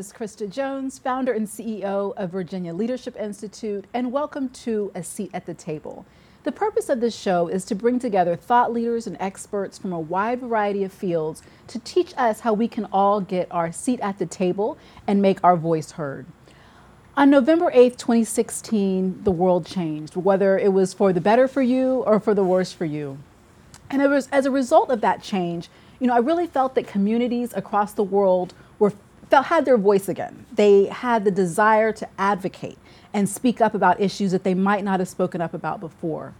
is Krysta Jones, founder and CEO of Virginia Leadership Institute, and welcome to A Seat at the Table. The purpose of this show is to bring together thought leaders and experts from a wide variety of fields to teach us how we can all get our seat at the table and make our voice heard. On November 8th, 2016, the world changed, whether it was for the better for you or for the worse for you. And was as a result of that change, you know, I really felt that communities across the world felt had their voice again. They had the desire to advocate and speak up about issues that they might not have spoken up about before.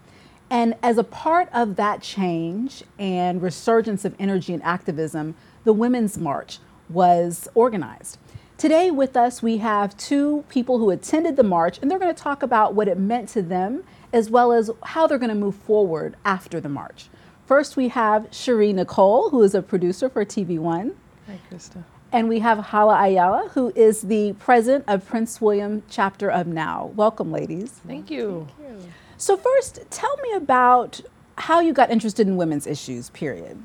And as a part of that change and resurgence of energy and activism, the Women's March was organized. Today, with us, we have two people who attended the march, and they're going to talk about what it meant to them as well as how they're going to move forward after the march. First, we have Shari' Nycole, who is a producer for TV One. Hi, Krysta. And we have Hala Ayala, who is the president of Prince William chapter of NOW. Welcome, ladies. Thank you. Thank you. So, first, tell me about how you got interested in women's issues, period.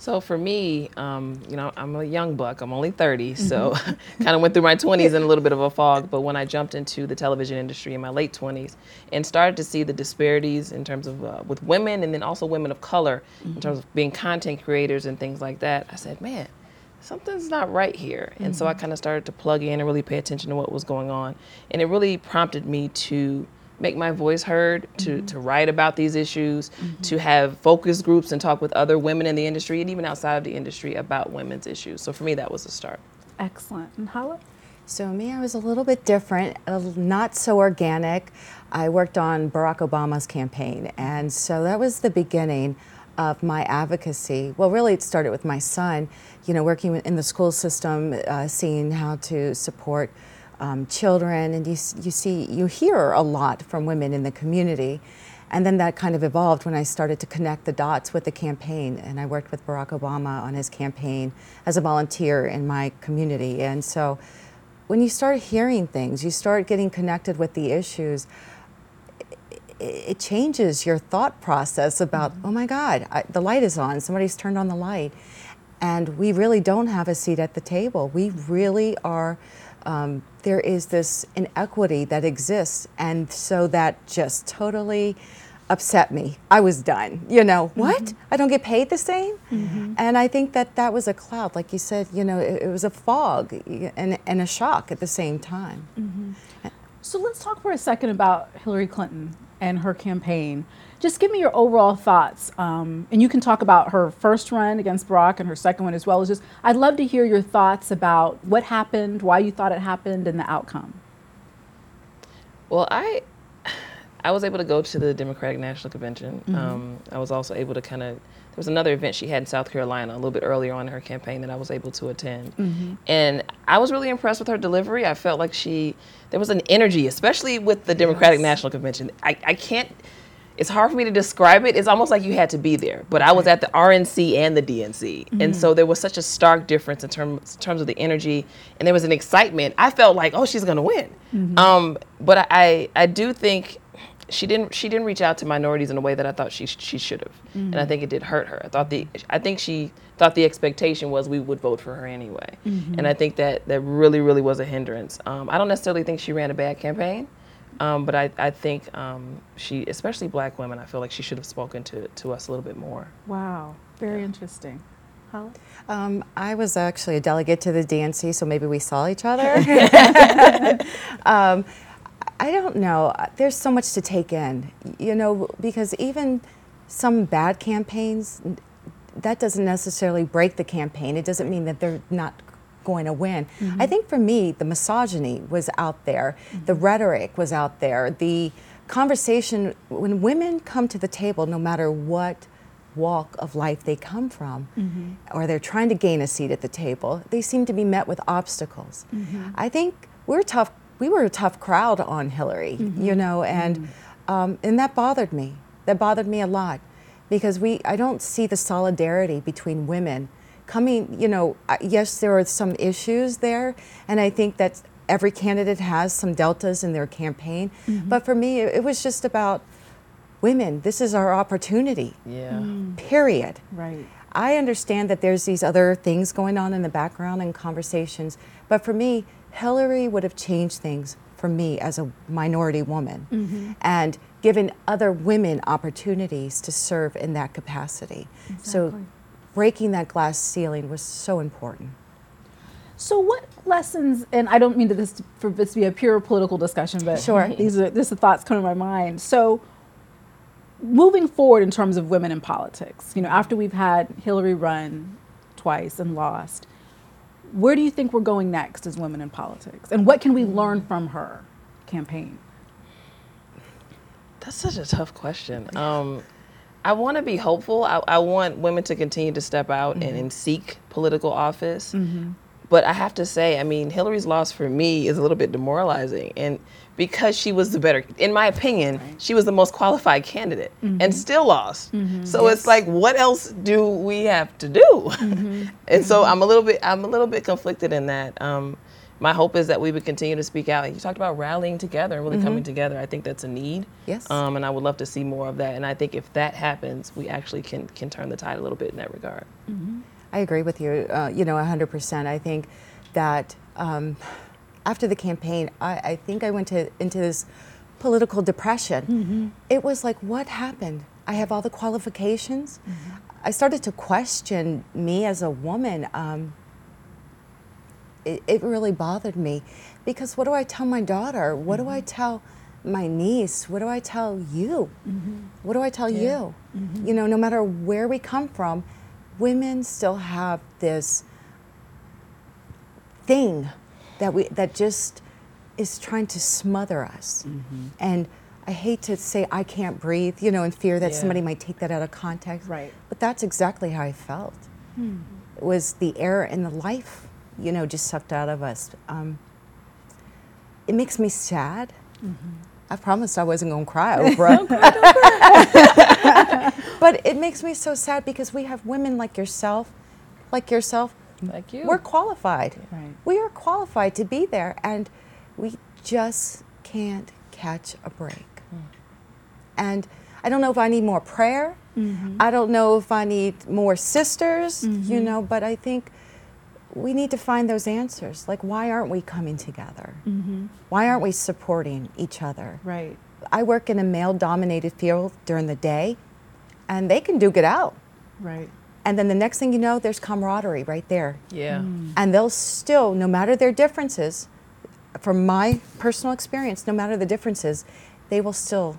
So for me, um, you know, I'm a young buck. I'm only 30, so mm-hmm. kind of went through my 20s in a little bit of a fog. But when I jumped into the television industry in my late 20s and started to see the disparities in terms of uh, with women and then also women of color mm-hmm. in terms of being content creators and things like that, I said, man, something's not right here. And mm-hmm. so I mm-hmm. kind of started to plug in and really pay attention to what was going on. And it really prompted me to make my voice heard, to, mm-hmm. to write about these issues, mm-hmm. to have focus groups and talk with other women in the industry and even outside of the industry about women's issues. So for me, that was a start. Excellent. And Hala? So me, I was a little bit different, not so organic. I worked on Barack Obama's campaign, and so that was the beginning of my advocacy. Well, really, it started with my son, you know, working in the school system, uh, seeing how to support um, children, and you, you see, you hear a lot from women in the community. And then that kind of evolved when I started to connect the dots with the campaign. And I worked with Barack Obama on his campaign as a volunteer in my community. And so when you start hearing things, you start getting connected with the issues, it changes your thought process about, mm-hmm. oh my God, I, the light is on, somebody's turned on the light. And we really don't have a seat at the table. We really are, um, there is this inequity that exists. And so that just totally upset me. I was done. You know, mm-hmm. what? I don't get paid the same? Mm-hmm. And I think that that was a cloud. Like you said, you know, it, it was a fog and, and, a shock at the same time. Mm-hmm. So let's talk for a second about Hillary Clinton and her campaign. Just give me your overall thoughts. Um, and you can talk about her first run against Barack and her second one as well. As just, I'd love to hear your thoughts about what happened, why you thought it happened, and the outcome. Well, I I was able to go to the Democratic National Convention. Mm-hmm. Um, I was also able to kind of, there was another event she had in South Carolina a little bit earlier on in her campaign that I was able to attend. Mm-hmm. And I was really impressed with her delivery. I felt like she, there was an energy, especially with the Democratic yes. National Convention. I, I can't, it's hard for me to describe it. It's almost like you had to be there. But I was at the RNC and the DNC. Mm-hmm. And so there was such a stark difference in, terms in terms of the energy. And there was an excitement. I felt like, oh, she's going to win. Mm-hmm. Um, but I, I do think she didn't she didn't reach out to minorities in a way that I thought she she should have, mm-hmm. and I mm-hmm. think it did hurt her. I thought the I think she thought the expectation was we would vote for her anyway, mm-hmm. and I think that that really really was a hindrance. Um, I don't necessarily think she ran a bad campaign, um, but I I think um, she especially black women I feel like she should have spoken to to us a little bit more. Wow, very yeah. interesting. Um, I was actually a delegate to the DNC, so maybe we saw each other. um, I don't know. There's so much to take in, you know, because even some bad campaigns, that doesn't necessarily break the campaign. It doesn't mean that they're not going to win. Mm-hmm. I think for me, the misogyny was out there, mm-hmm. the rhetoric was out there, the conversation. When women come to the table, no matter what walk of life they come from, mm-hmm. or they're trying to gain a seat at the table, they seem to be met with obstacles. Mm-hmm. I think we're tough we were a tough crowd on Hillary, mm-hmm. you know, and mm-hmm. um, and that bothered me. That bothered me a lot because we I don't see the solidarity between women coming. You know, yes, there are some issues there, and I think that every candidate has some deltas in their campaign. Mm-hmm. But for me, it, it was just about women. This is our opportunity. Yeah. Mm. Period. Right. I understand that there's these other things going on in the background and conversations, But for me, Hillary would have changed things for me as a minority woman Mm-hmm. and given other women opportunities to serve in that capacity. So breaking that glass ceiling was so important. So, what lessons? And I don't mean to this for this to be a pure political discussion, but Sure. these are this are thoughts coming to my mind. So, moving forward in terms of women in politics, you know, after we've had Hillary run twice and lost, where do you think we're going next as women in politics, and what can we learn from her campaign? That's such a tough question. Um, I want to be hopeful. I, I want women to continue to step out and, and seek political office. But I have to say, I mean, Hillary's loss for me is a little bit demoralizing. And because she was the better, in my opinion, she was the most qualified candidate and still lost. So it's like, what else do we have to do? and so I'm a little bit, I'm a little bit conflicted in that. Um, my hope is that we would continue to speak out. You talked about rallying together and really coming together. I think that's a need. Yes. Um, and I would love to see more of that. And I think if that happens, we actually can can turn the tide a little bit in that regard. I agree with you, uh, you know, 100%. I think that um, after the campaign, I, I think I went to, into this political depression. Mm-hmm. It was like, what happened? I have all the qualifications. Mm-hmm. I started to question me as a woman. Um, it, it really bothered me because what do I tell my daughter? What do I mm-hmm. tell my niece? What do I tell you? What do I tell you? You know, no matter where we come from, women still have this thing that we that just is trying to smother us. And I hate to say I can't breathe, you know, in fear that Yeah. somebody might take that out of context. Right. But that's exactly how I felt. It was the air and the life, you know, just sucked out of us. Um, it makes me sad. I promised I wasn't going to cry, Oprah. but it makes me so sad because we have women like yourself, like yourself. Like you. We're qualified. Right. We are qualified to be there, and we just can't catch a break. Hmm. And I don't know if I need more prayer. Mm-hmm. I don't know if I need more sisters, you mm-hmm. know, but I think we need to find those answers. Like, why aren't we coming together? Mm-hmm. Why aren't we supporting each other? Right. I work in a male dominated field during the day, and they can duke it out. Right. And then the next thing you know, there's camaraderie right there. yeah. Mm. And they'll still, no matter their differences, from my personal experience, no matter the differences, they will still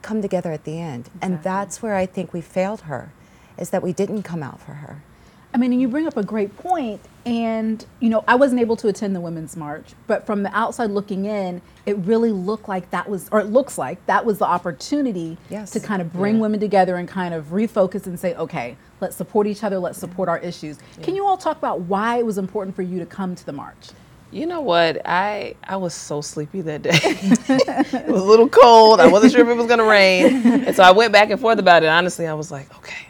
come together at the end. And that's where I think we failed her, is that we didn't come out for her. I mean, and you bring up a great point, and you know, I wasn't able to attend the Women's March, but from the outside looking in, it really looked like that was, or it looks like that was the opportunity Yes. to kind of bring Yeah. women together and kind of refocus and say, okay, let's support each other, let's support our issues. Can you all talk about why it was important for you to come to the march? You know what? I I was so sleepy that day. it was a little cold. I wasn't sure if it was gonna rain, and so I went back and forth about it. Honestly, I was like, okay,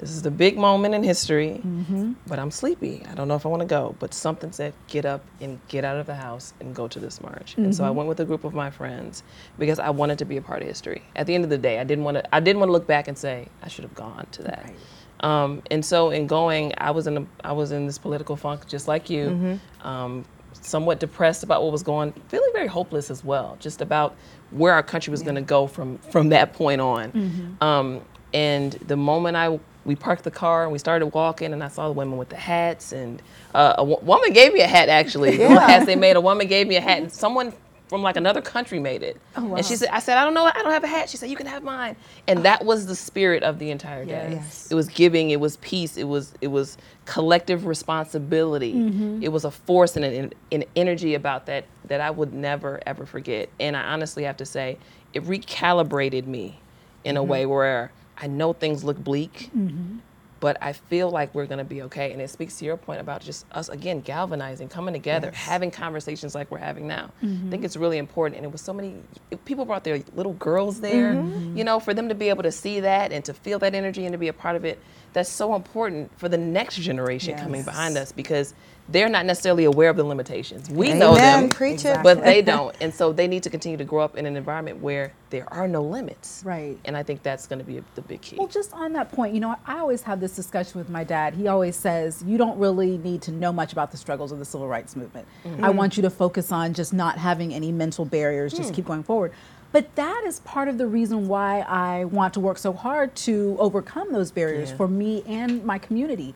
this is the big moment in history, mm-hmm. but I'm sleepy. I don't know if I want to go. But something said, get up and get out of the house and go to this march. And so I mm-hmm. went with a group of my friends because I wanted to be a part of history. At the end of the day, I didn't want to. I didn't want to look back and say I should have gone to that. Right. Um, and so in going, I was in a, I was in this political funk just like you, um, somewhat depressed about what was going, feeling very hopeless as well, just about where our country was going to go from from that point on. Um, and the moment I we parked the car and we started walking, and I saw the women with the hats, and uh, a woman gave me a hat actually. Yeah. hats they made, a woman gave me a hat, and someone from like another country made it. wow. And she said, I said, I don't know, I don't have a hat. She said, you can have mine. And oh. that was the spirit of the entire day. Yes. It was giving, it was peace, it was it was collective responsibility. Mm-hmm. It was a force and an, an energy about that that I would never ever forget. And I honestly have to say, it recalibrated me in a mm-hmm. way where I know things look bleak, mm-hmm. But I feel like we're gonna be okay. And it speaks to your point about just us again galvanizing, coming together, having conversations like we're having now. I think mm-hmm. it's really important. And it was so many people brought their little girls there, mm-hmm. Mm-hmm. you know, for them to be able to see that and to feel that energy and to be a part of it. that's so important for the next generation coming behind us because they're not necessarily aware of the limitations. We know Amen. them, Preach it. but they don't. And so they need to continue to grow up in an environment where there are no limits. Right. And I think that's going to be the big key. Well, just on that point, you know, I always have this discussion with my dad. He always says, you don't really need to know much about the struggles of the civil rights movement. Mm-hmm. I want you to focus on just not having any mental barriers, just hmm. keep going forward. But that is part of the reason why I want to work so hard to overcome those barriers Yeah. for me and my community.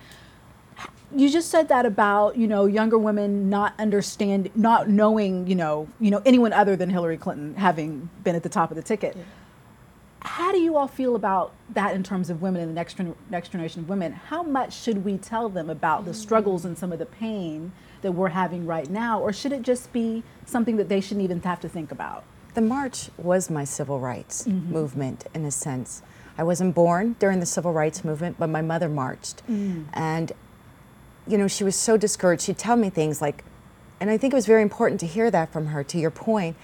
You just said that about, you know, younger women not understand not knowing, you know, you know anyone other than Hillary Clinton having been at the top of the ticket. How do you all feel about that in terms of women and the next next generation of women? How much should we tell them about the struggles and some of the pain that we're having right now, or should it just be something that they shouldn't even have to think about? The march was my civil rights mm-hmm. movement in a sense. I wasn't born during the civil rights movement, but my mother marched. Mm. And, you know, she was so discouraged. She'd tell me things like, and I think it was very important to hear that from her, to your point.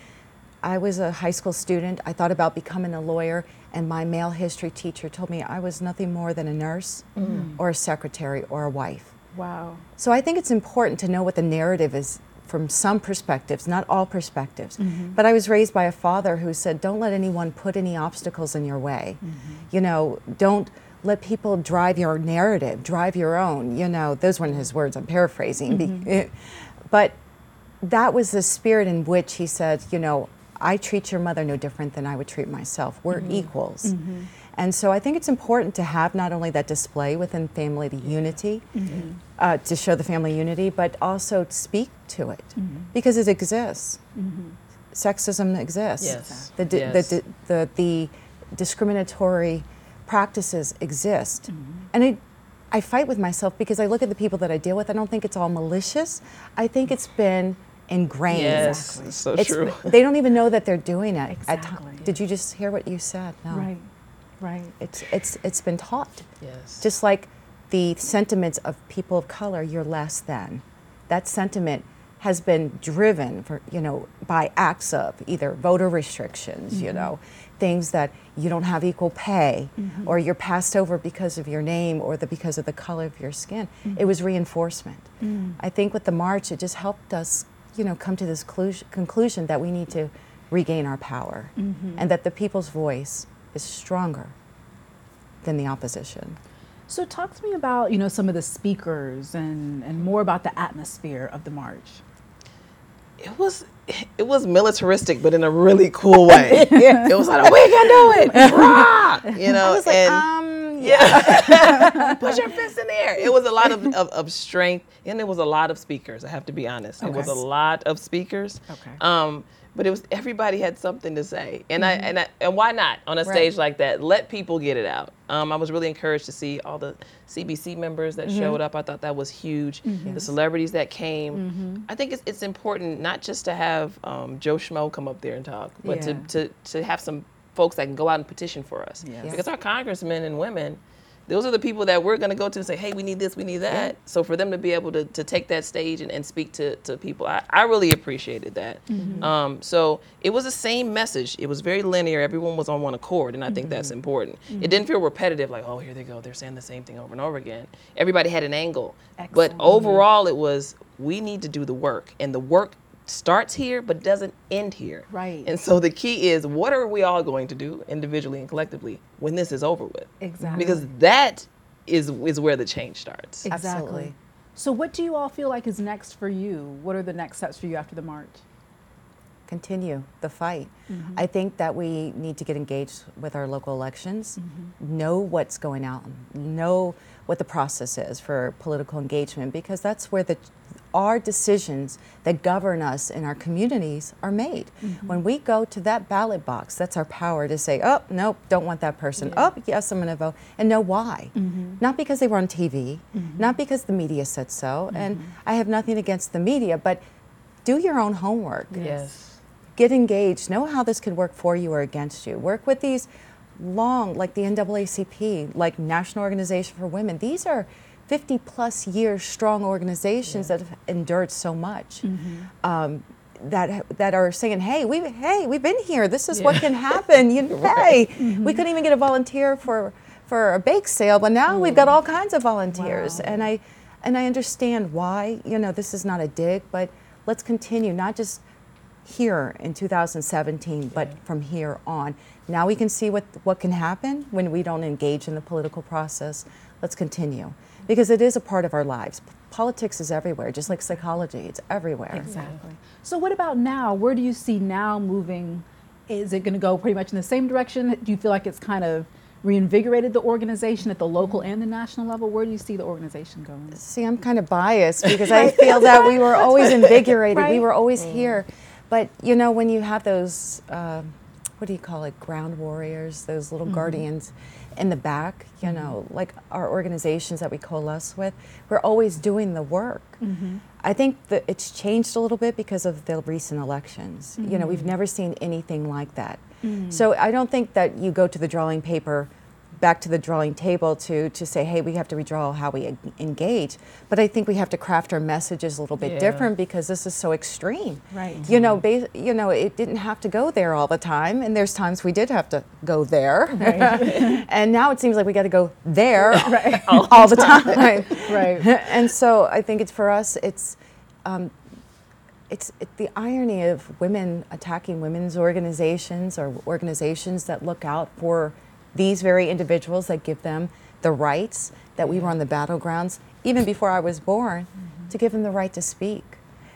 I was a high school student. I thought about becoming a lawyer, and my male history teacher told me I was nothing more than a nurse mm. or a secretary or a wife. Wow. So I think it's important to know what the narrative is from some perspectives, not all perspectives. Mm-hmm. But I was raised by a father who said, don't let anyone put any obstacles in your way. Mm-hmm. You know, don't let people drive your narrative, drive your own. You know, those weren't his words, I'm paraphrasing. Be- mm-hmm. but that was the spirit in which he said, you know, I treat your mother no different than I would treat myself. We're mm-hmm. equals. Mm-hmm. And so I think it's important to have not only that display within family the unity, uh, to show the family unity, but also speak to it because it exists. Sexism exists. Yes. The, di- Yes. the, di- the, the discriminatory practices exist. Mm-hmm. And I, I fight with myself because I look at the people that I deal with. I don't think it's all malicious. I think it's been ingrained. yes, it's so It's- true. They don't even know that they're doing it. at ti- Exactly. Did you just hear what you said? No. Right. Right. It's, it's, it's been taught. Yes. Just like the sentiments of people of color, you're less than. That sentiment has been driven for, you know, by acts of either voter restrictions, you mm-hmm. know, things that you don't have equal pay mm-hmm. or you're passed over because of your name or the because of the color of your skin. It was mm-hmm. reinforcement. Mm. I think with the march it just helped us, you know, come to this clus- conclusion that we need to regain our power mm-hmm. and that the people's voice is stronger than the opposition. So talk to me about, you know, some of the speakers and, and more about the atmosphere of the march. It was it was militaristic, but in a really cool way. yeah. It was like, we can do it, Rah! you know. Was like, and um, yeah, put your fist in the air. It was a lot of, of, of strength, and it was a lot of speakers. I have to be honest. It was a lot of speakers. Okay. Um, but it was everybody had something to say, and I and I, and why not on a Right. stage like that? Let people get it out. Um, I was really encouraged to see all the CBC members that showed up. I thought that was huge. The celebrities that came. I think it's, it's important not just to have um, Joe Schmo come up there and talk, but Yeah. to, to to have some folks that can go out and petition for us. Yes. Because our congressmen and women, those are the people that we're going to go to and say, hey, we need this, we need that. So for them to be able to, to take that stage and, and speak to, to people, I, I really appreciated that. Mm-hmm. Um, so it was the same message. It was very linear. Everyone was on one accord, and I think that's mm-hmm. important. It mm-hmm. didn't feel repetitive, like, oh, here they go. They're saying the same thing over and over again. Everybody had an angle. But overall, it was, we need to do the work. And the work starts here, but doesn't end here. Right. And so the key is, what are we all going to do individually and collectively when this is over with? Exactly. Because that is is where the change starts. Exactly. Absolutely. So what do you all feel like is next for you? What are the next steps for you after the march? continue the fight. Mm-hmm. I think that we need to get engaged with our local elections, mm-hmm. know what's going on, know what the process is for political engagement, because that's where the our decisions that govern us in our communities are made. Mm-hmm. When we go to that ballot box, that's our power to say, oh, nope, don't want that person. Oh, yes, I'm going to vote. And know why. Mm-hmm. Not because they were on TV, mm-hmm. not because the media said so. And I have nothing against the media, but do your own homework Yes. get engaged, know how this could work for you or against you. Work with these long, like the NAACP, like National Organization for Women. These are 50 plus years strong organizations that have endured so much. Um, that, that are saying, hey, we hey, we've been here. This is what can happen. You, Hey, we couldn't even get a volunteer for for a bake sale, but now we've got all kinds of volunteers. Wow. And I and I understand why. You know, this is not a dig, but let's continue, not just here in 2017, but from here on. Now we can see what what can happen when we don't engage in the political process. Let's continue because it is a part of our lives. Politics is everywhere, just like psychology. It's everywhere. Exactly. So, what about NOW? Where do you see NOW moving? Is it going to go pretty much in the same direction? Do you feel like it's kind of reinvigorated the organization at the local and the national level? Where do you see the organization going? See, I'm kind of biased because I feel that we were always invigorated. We were always here. But you know, when you have those, uh, what do you call it, ground warriors, those little guardians in the back, you mm-hmm. know, like our organizations that we coalesce with, we're always doing the work. Mm-hmm. I think that it's changed a little bit because of the recent elections. You know, we've mm-hmm. never seen anything like that. So I don't think that you go to the drawing paper back to the drawing table to to say, hey, we have to redraw how we engage. But I think we have to craft our messages a little bit Yeah. different because this is so extreme. Right. You know, you know, it didn't have to go there all the time, and there's times we did have to go there. right. and now it seems like we got to go there all, the time. Right. and so I think it's for us. It's um, it's it, the irony of women attacking women's organizations or organizations that look out for these very individuals that give them the rights that we were on the battlegrounds even before I was born to give them the right to speak,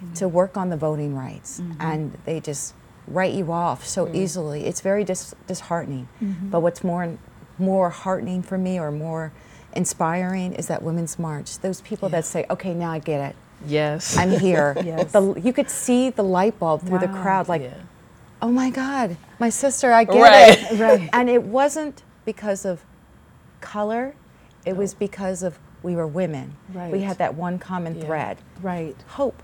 mm-hmm. to work on the voting rights, mm-hmm. and they just write you off so easily. It's very dis- disheartening. Mm-hmm. But what's more more heartening for me or more inspiring is that women's march. Those people that say, "Okay, now I get it. Yes. I'm here. Yes. the, you could see the light bulb through the crowd, like, yeah. oh my God, my sister, I get Right. it. Right. And it wasn't because of color, it was because of we were women. Right. We had that one common Yeah. thread Right. hope.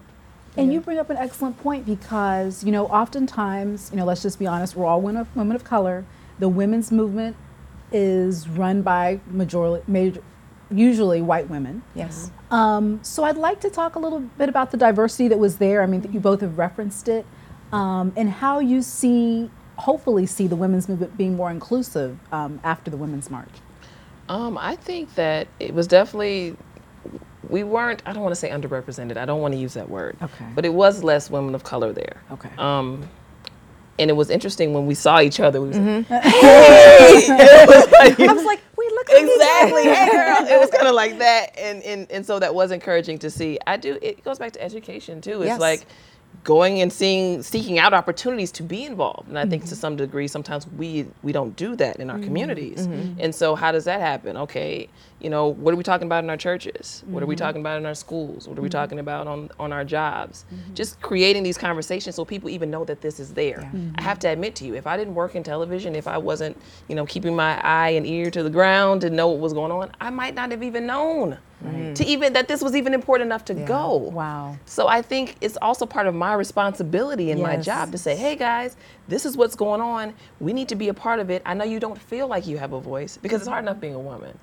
And you bring up an excellent point because, you know, oftentimes, you know, let's just be honest, we're all women of, women of color. The women's movement is run by majorly, major, usually white women. Yes. Um, so I'd like to talk a little bit about the diversity that was there. I mean, you both have referenced it, um, and how you see, hopefully, see the women's movement being more inclusive um, after the Women's March. Um, I think that it was definitely we weren't. I don't want to say underrepresented. I don't want to use that word. Okay. But it was less women of color there. Okay. Um, and it was interesting when we saw each other. We was Mm-hmm. like, "Hey!" It was like- I was like, we look exactly. Hey, girl. It was kind of like that, and, and and so that was encouraging to see. I do. It goes back to education too. It's Yes. like going and seeing, seeking out opportunities to be involved. And I think to mm-hmm. some degree, sometimes we we don't do that in our mm-hmm. communities. Mm-hmm. And so, how does that happen? Okay, you know, what are we talking about in our churches? What are we mm-hmm. talking about in our schools? What are we mm-hmm. talking about on on our jobs? Mm-hmm. Just creating these conversations so people even know that this is there. I have to admit to you, if I didn't work in television, if I wasn't, you know, keeping my eye and ear to the ground to know what was going on, I might not have even known to even that this was even important enough to go. Wow. So I think it's also part of my responsibility in my job to say, hey guys, this is what's going on. We need to be a part of it. I know you don't feel like you have a voice because it's hard enough being a woman.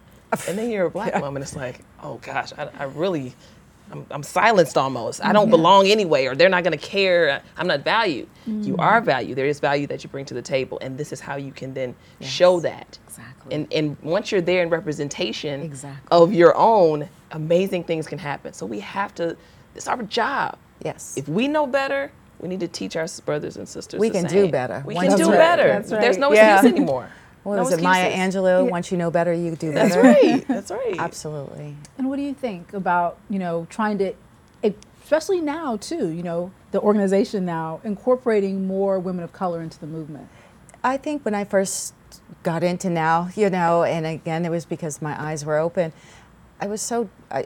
And then you're a black woman, it's like, oh gosh, I, I really, I'm, I'm silenced almost. I don't belong anyway, or they're not gonna care. I'm not valued. You mm-hmm. are valued. There is value that you bring to the table, and this is how you can then show that. Exactly. And, and once you're there in representation Exactly. of your own, amazing things can happen. So we have to, it's our job. Yes. If we know better, we need to teach our brothers and sisters. We the can do better. We Once can do you- better. That's right. There's no Yeah. excuse anymore. What no was it, Maya excuses. Angelou? Once you know better, you do better. That's right. That's right. Absolutely. And what do you think about, you know, trying to, especially now too, you know, the organization now incorporating more women of color into the movement? I think when I first got into NOW, you know, and again, it was because my eyes were open. I was so, I,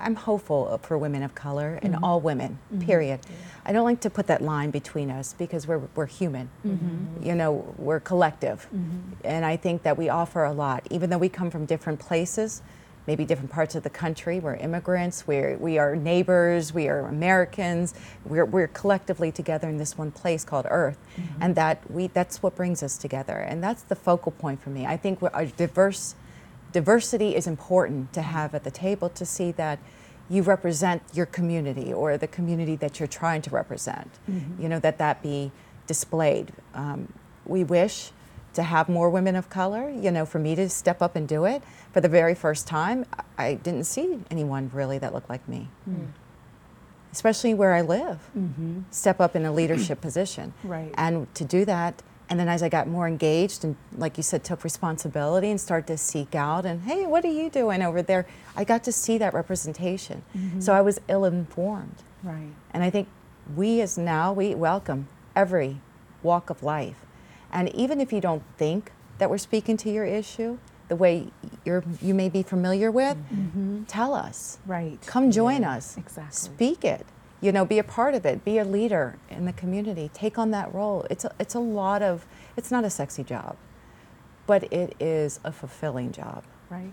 I'm hopeful for women of color and mm-hmm. all women, mm-hmm. period. I don't like to put that line between us because we're, we're human. Mm-hmm. You know, we're collective. And I think that we offer a lot, even though we come from different places, maybe different parts of the country. We're immigrants, we're, we are neighbors, we are Americans. We're, we're collectively together in this one place called Earth. And that we, that's what brings us together. And that's the focal point for me. I think we're, our diverse diversity is important to have at the table to see that you represent your community or the community that you're trying to represent. Mm-hmm. You know that that be displayed. Um, we wish to have more women of color, you know, for me to step up and do it for the very first time, I I didn't see anyone really that looked like me. Mm-hmm. Especially where I live, mm-hmm. step up in a leadership position. Right. And to do that, and then as I got more engaged and, like you said, took responsibility and started to seek out and, hey, what are you doing over there? I got to see that representation. Mm-hmm. So I was ill informed. Right. And I think we as NOW, we welcome every walk of life. And even if you don't think that we're speaking to your issue, the way you're, you may be familiar with, mm-hmm. tell us. Right. Come join us. Exactly. Speak it. You know, be a part of it. Be a leader in the community. Take on that role. It's a, it's a lot of, it's not a sexy job, but it is a fulfilling job. Right.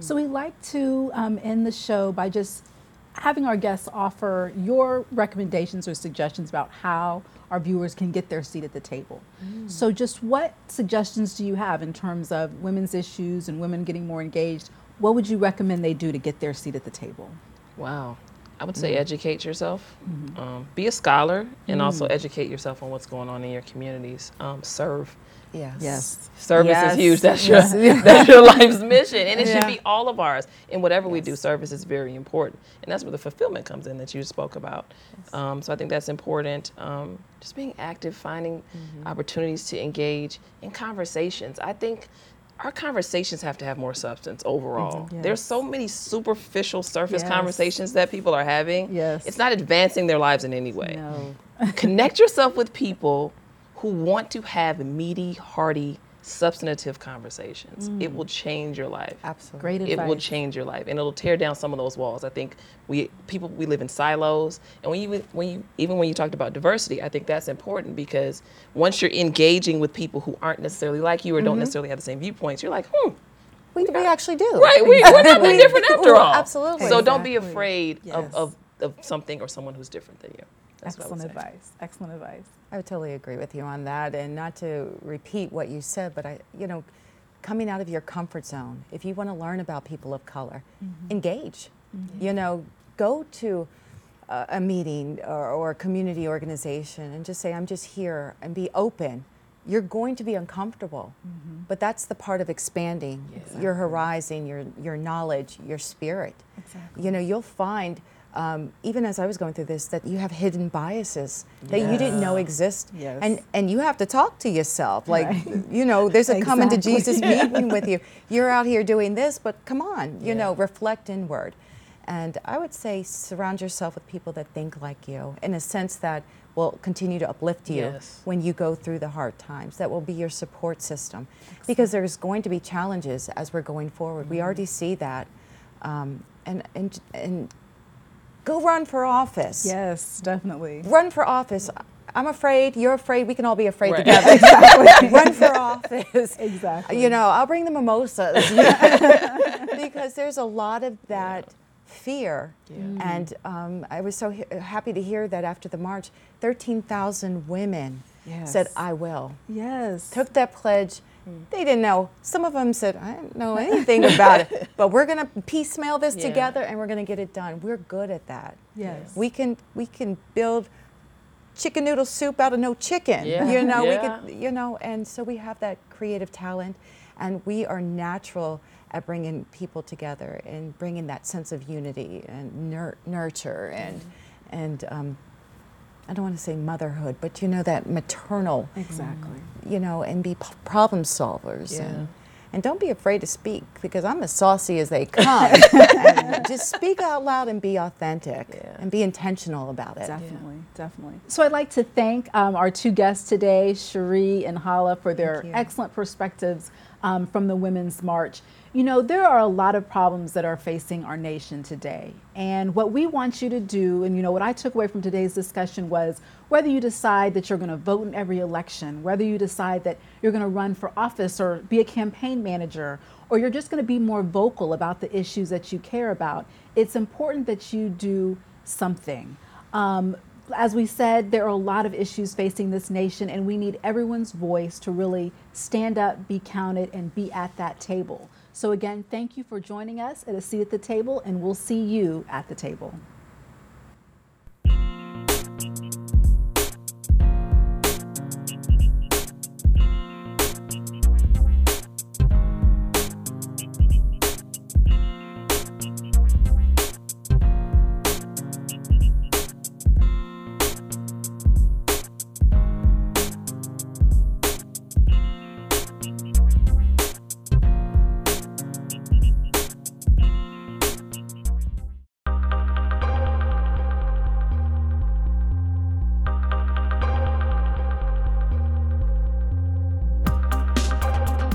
So we like to um, end the show by just having our guests offer your recommendations or suggestions about how our viewers can get their seat at the table. So just what suggestions do you have in terms of women's issues and women getting more engaged? What would you recommend they do to get their seat at the table? Wow. I would say educate yourself, um, be a scholar, and also educate yourself on what's going on in your communities. Um, serve. Yes. Yes. Service Yes. is huge. That's your that's your life's mission, and it Yeah. should be all of ours. And whatever we do, service is very important, and that's where the fulfillment comes in that you spoke about. Um, so I think that's important. Um, just being active, finding Mm-hmm. opportunities to engage in conversations. I think. Our conversations have to have more substance overall. Mm-hmm. There's so many superficial surface Yes. conversations that people are having. Yes. It's not advancing their lives in any way No. connect yourself with people who want to have meaty, hearty, substantive conversations. It will change your life. Absolutely. Great It will change your life, and it'll tear down some of those walls. I think we people we live in silos, and when you when you even when you talked about diversity, I think that's important because once you're engaging with people who aren't necessarily like you or don't necessarily have the same viewpoints, you're like, hmm, We, we actually do. right, we, we're not that different after all. Absolutely. So don't be afraid Yes. of, of of something or someone who's different than you. That's what I would Excellent advice. Excellent advice. I would totally agree with you on that. And not to repeat what you said, but I, you know, coming out of your comfort zone, if you want to learn about people of color, mm-hmm. engage. Mm-hmm. You know, go to a, a meeting or, or a community organization and just say, I'm just here and be open. You're going to be uncomfortable, mm-hmm. but that's the part of expanding your horizon, your, your knowledge, your spirit. Exactly. You know, you'll find, um, even as I was going through this, that you have hidden biases that you didn't know exist. Yes. And, and you have to talk to yourself. Like, Right. you know, there's a coming to Exactly. Jesus meeting with you. You're out here doing this, but come on, you Yeah. know, reflect inward. And I would say surround yourself with people that think like you in a sense that will continue to uplift you Yes. when you go through the hard times. That will be your support system. Because there's going to be challenges as we're going forward. We already see that. Um, and, and, and go run for office. Yes, definitely. Run for office. I'm afraid, you're afraid, we can all be afraid Right. together. exactly. Run for office. Exactly. You know, I'll bring the mimosas because there's a lot of that fear. And um, I was so he- happy to hear that after the march, 13,000 women said, I will. Yes. Took that pledge. They didn't know. Some of them said, I don't know anything about it, but we're going to piecemeal this Yeah. together and we're going to get it done. We're good at that. Yes. We can we can build chicken noodle soup out of no chicken. Yeah. You know, Yeah. we could you know, and so we have that creative talent and we are natural at bringing people together and bringing that sense of unity and nur- nurture and and um, I don't want to say motherhood, but you know that maternal, Exactly. you know, and be p- problem solvers Yeah. and and don't be afraid to speak because I'm as saucy as they come. Just speak out loud and be authentic Yeah. and be intentional about it. Definitely, definitely. So I'd like to thank um, our two guests today, Shari' and Hala, for their excellent perspectives um, from the Women's March. You know, there are a lot of problems that are facing our nation today. And what we want you to do, and you know, what I took away from today's discussion was whether you decide that you're going to vote in every election, whether you decide that you're going to run for office or be a campaign manager, or you're just going to be more vocal about the issues that you care about, it's important that you do something. Um, as we said, there are a lot of issues facing this nation, and we need everyone's voice to really stand up, be counted, and be at that table. So, again, thank you for joining us at a seat at the table, and we'll see you at the table.